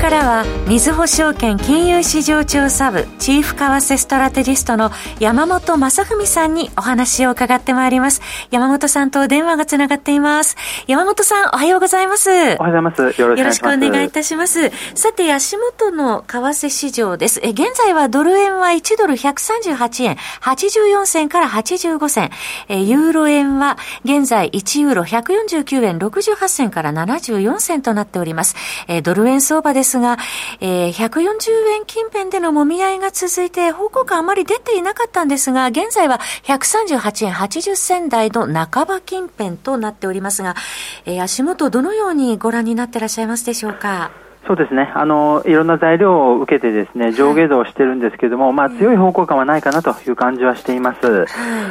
からは、みずほ証券金融市場調査部、チーフ為替ストラテジストの山本雅文さんにお話を伺ってまいります。山本さんと電話がつながっています。山本さん、おはようございます。おはようございます。よろしくお願いいたします。さて、足元の為替市場です。え、現在はドル円は1ドル138円84銭から85銭。え、ユーロ円は現在1ユーロ149円68銭から74銭となっております。え、ドル円相場ですが、えー、140円近辺でのもみ合いが続いて、方向感あまり出ていなかったんですが、現在は138円80銭台の半ば近辺となっておりますが、えー、足元どのようにご覧になっていらっしゃいますでしょうか？そうですね。あのいろんな材料を受けてですね上下動してるんですけれども、まあ、強い方向感はないかなという感じはしています、は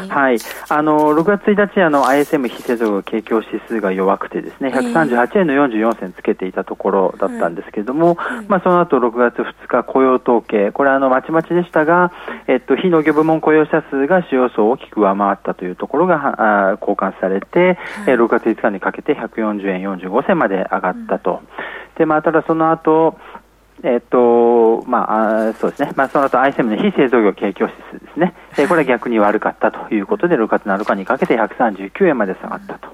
い、はい、あの6月1日あの ISM 非製造景況指数が弱くてですね138円の44銭つけていたところだったんですけれども、はい、まあ、その後6月2日雇用統計。これはあのまちまちでしたが、えっと、非農業部門雇用者数が主要層を大きく上回ったというところがあ交換されて、はい、6月5日にかけて140円45銭まで上がったと。でまあ、ただその後えっと、まあ、そうですね。まあ、その後、ISM の非製造業景況指数ですね。えこれは逆に悪かったということで、6月7日にかけて139円まで下がったと。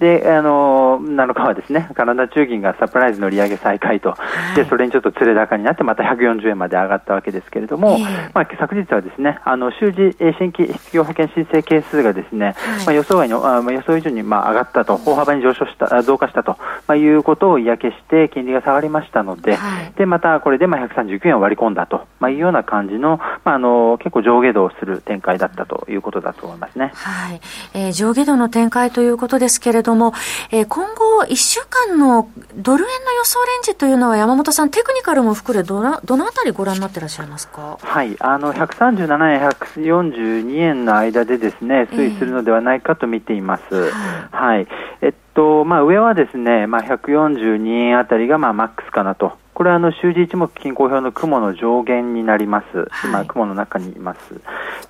で、あの、7日はですね、カナダ中銀がサプライズの利上げ再開と、はい、で、それにちょっと釣れ高になって、また140円まで上がったわけですけれども、えー、まあ、昨日はですね、あの、週次新規失業保険申請件数がですね、はい、まあ、予想外の、あまあ、予想以上に、まあ、上がったと、大幅に上昇した、増加したと、まあ、いうことを嫌気して、金利が下がりましたので、はい、で、またこれで、まあ、139円を割り込んだと、まあ、いうような感じの、まあ、あの、結構上下動する展開だったということだと思いますね。はい。えー、上下動の展開ということですけれども、えー今後1週間のドル円の予想レンジというのは山本さん、テクニカルも含めどの、どのあたりご覧になってらっしゃいますか？はい、あの、137円、142円の間でですね、推移するのではないかと見ています。えー、はい。えっと、まあ、上はですね、まあ、142円あたりが、まあ、マックスかなと。これはあの週次一目均衡表の雲の上限になります。今、雲の中にいます。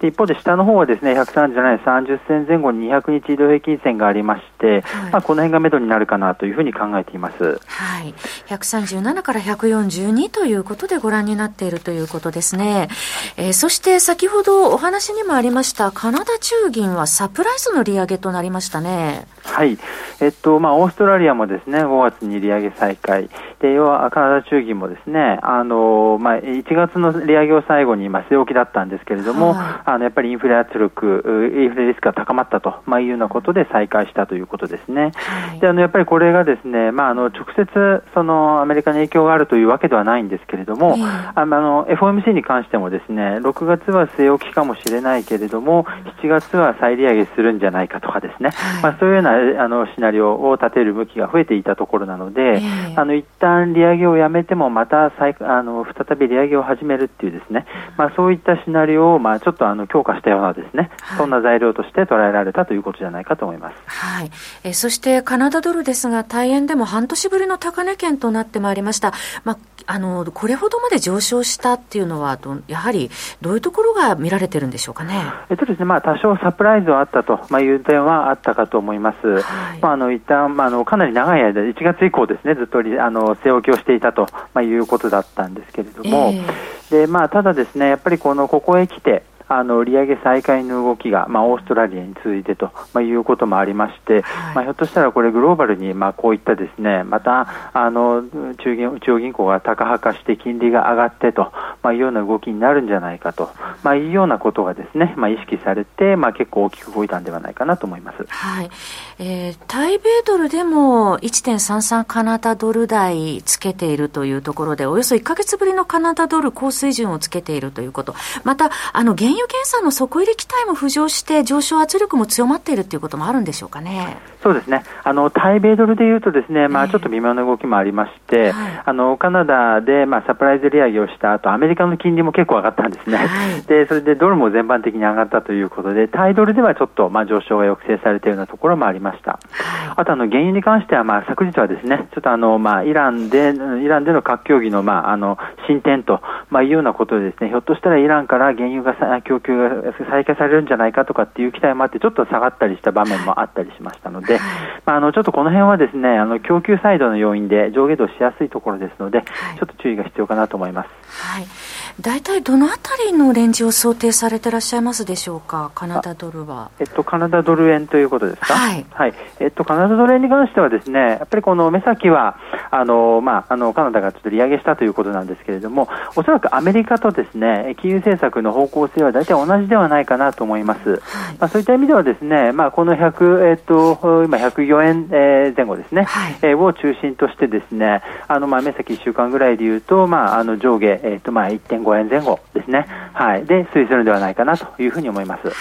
で一方で下の方はですね、137円30銭前後に200日移動平均線がありまして、はい、まあこの辺が目処になるかなというふうに考えています。はい。137から142ということでご覧になっているということですね。えー、そして先ほどお話にもありましたカナダ中銀はサプライズの利上げとなりましたね。はい。えっと、まあオーストラリアもですね、5月に利上げ再開。で、要はカナダ中銀もですね、あの、まあ、1月の利上げを最後に、まあ、据え置きだったんですけれども、はい、あの、やっぱりインフレ圧力、インフレリスクが高まったと、まあ、いうようなことで再開したということですね。はい、で、あの、やっぱりこれがですね、まあ、あの、直接、その、アメリカに影響があるというわけではないんですけれども、あの、FOMC に関してもですね、6月は据え置きかもしれないけれども、7月は再利上げするんじゃないかとかですね、はい、まあ、そういうような、あの、シナリオを立てる向きが増えていたところなので、あの、一旦利上げをやめても、また再あの再び利上げを始めるっていうですね、まあ、そういったシナリオを、まあ、ちょっとあの強化したようなですね、はい、そんな材料として捉えられたということじゃないかと思います。はい。えそしてカナダドルですが、大円でも半年ぶりの高値圏となってまいりました。まあ、あの、これほどまで上昇したっていうのは、やはりどういうところが見られてるんでしょうかね？えっとですね、まあ、多少サプライズはあったと、まあ、いう点はあったかと思います。はい、まあ、あの、一旦、まあ、あの、かなり長い間、1月以降ですね、ずっとあの、据え置きをしていたと、まあ、いうことだったんですけれども、えー、で、まあ、ただですね、やっぱりこの、ここへ来て、あの利上げ再開の動きが、まあ、オーストラリアに続いてと、まあ、いうこともありまして、はい、まあ、ひょっとしたらこれ、グローバルに、まあ、こういったですねまたあの中銀中央銀行が高派化して金利が上がってと、まあ、いうような動きになるんじゃないかと、まあ、いうようなことがですね、まあ、意識されて、まあ、結構大きく動いたんではないかなと思います、はい。えー、対米ドルでも1.33カナダドル台つけているというところで、およそ1か月ぶりのカナダドル高水準をつけているということ、またあの原油検査の底入り期待も浮上して、上昇圧力も強まっているということもあるんでしょうかね。そうですね。あの、対米ドルでいうとですね、まあちょっと微妙な動きもありまして、はい、あの、カナダで、まあサプライズ利上げをした後、アメリカの金利も結構上がったんですね、はい、でそれでドルも全般的に上がったということで、対ドルではちょっとまあ上昇が抑制されているようなところもありました。あとあの原油に関しては、まあ、昨日はですね、ちょっとあの、まあ、イランで、イランでの核協議の、まあ、あの、進展と、まあ、いうようなことでですね、ひょっとしたらイランから原油が供給が再開されるんじゃないかとかっていう期待もあって、ちょっと下がったりした場面もあったりしましたので、まあ、あの、ちょっとこの辺はですね、あの、供給サイドの要因で上下動しやすいところですので、ちょっと注意が必要かなと思います。はい。大体どのあたりのレンジを想定されてらっしゃいますでしょうか、カナダドルは。えっと、カナダドル円ということですか？はい。はい。えっと、カナダドル円に関してはですね、やっぱりこの目先は、あの、まあ、あの、カナダがちょっと利上げしたということなんですけれども、おそらくアメリカとですね、金融政策の方向性は大体同じではないかなと思います。はい、まあ、そういった意味ではですね、まあ、この100、えっと、今104円、え前後ですね、はい、えー、を中心としてですね、あの、まあ、目先1週間ぐらいでいうと、まあ、あの、上下、えっと、まあ、1.5円前後ですね、はい、で、推移するのではないかなというふうに思います。はい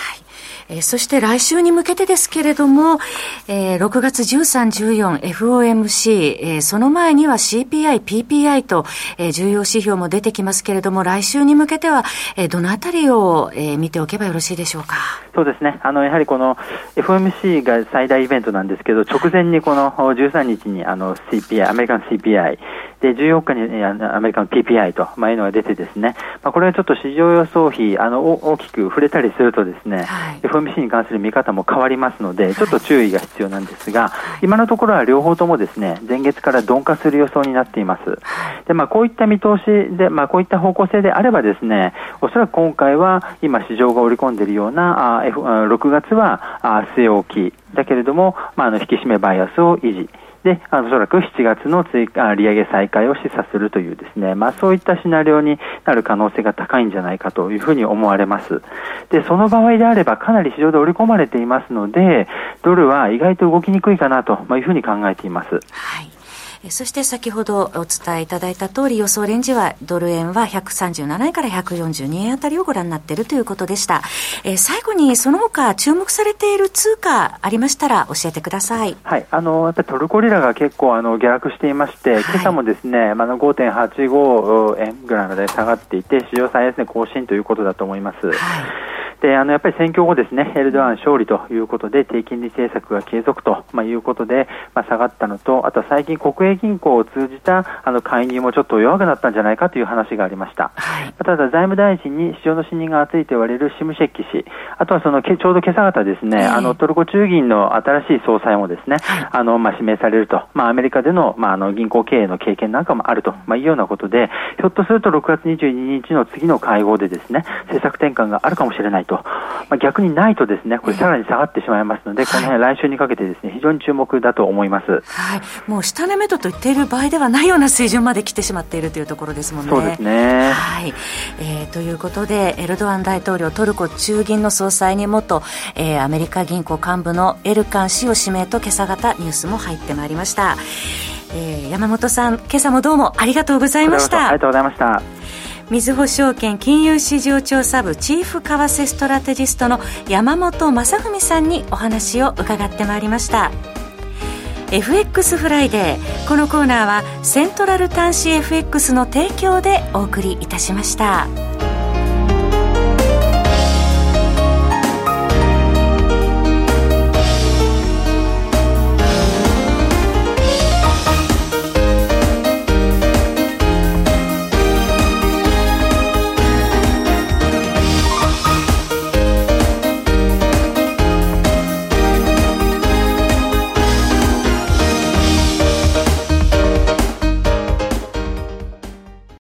えー、そして来週に向けてですけれども、えー、6月13、14、FOMC、えー、その前には CPI、PPI と、えー、重要指標も出てきますけれども、来週に向けては、えー、どのあたりを、えー、見ておけばよろしいでしょうか？そうですね。あの、やはりこの FOMC が最大イベントなんですけど、直前にこの13日にあの CPI、アメリカの CPI、で、14日にアメリカの PPI と、まあ、いうのが出てですね、まあ、これはちょっと市場予想比、あの、大きく触れたりするとですね、はい、FOMC に関する見方も変わりますので、ちょっと注意が必要なんですが、はい、今のところは両方ともですね、前月から鈍化する予想になっています。で、まあ、こういった見通しで、まあ、こういった方向性であればですね、おそらく今回は今市場が織り込んでいるような、あ F、6月はあ据え置き、だけれども、まあ、あの引き締めバイアスを維持。で、あの、おそらく7月の追加、利上げ再開を示唆するというですね、まあそういったシナリオになる可能性が高いんじゃないかというふうに思われます。で、その場合であればかなり市場で織り込まれていますので、ドルは意外と動きにくいかなというふうに考えています。はい。そして先ほどお伝えいただいた通り予想レンジはドル円は137円から142円あたりをご覧になっているということでした。えー、最後にその他注目されている通貨ありましたら教えてください。はい。あの、やっぱりトルコリラが結構あの下落していまして、はい、今朝もですね、まあ、の5.85円ぐらいまで下がっていて、史上最安値更新ということだと思います。はいであのやっぱり選挙後、ですねエルドアン勝利ということで、低金利政策が継続と、まあ、いうことで、まあ、下がったのと、あと最近、国営銀行を通じたあの介入もちょっと弱くなったんじゃないかという話がありました。はい、ただ、財務大臣に市場の信任が厚いと言われるシムシェッキ氏、あとはそのちょうど今朝方ですね、あのトルコ中銀の新しい総裁もですね、あのまあ、指名されると、まあ、アメリカでの,、まあ、あの銀行経営の経験なんかもあると、まあ、いうようなことで、ひょっとすると6月22日の次の会合でですね、政策転換があるかもしれないと。まあ、逆にないとですね、これさらに下がってしまいますので、この辺来週にかけてですね、非常に注目だと思います。はい。もう下値目処と言っている場合ではないような水準まで来てしまっているというところですもんね。そうですね。はい。えー、ということで、エルドアン大統領、トルコ中銀の総裁に元、えー、アメリカ銀行幹部のエルカン氏を指名と今朝方ニュースも入ってまいりました。えー、山本さん、今朝もどうもありがとうございました。ありがとうございました。みずほ証券金融市場調査部チーフ為替ストラテジストの山本正文さんにお話を伺ってまいりました FX フライデーこのコーナーはセントラル端子 FX の提供でお送りいたしました。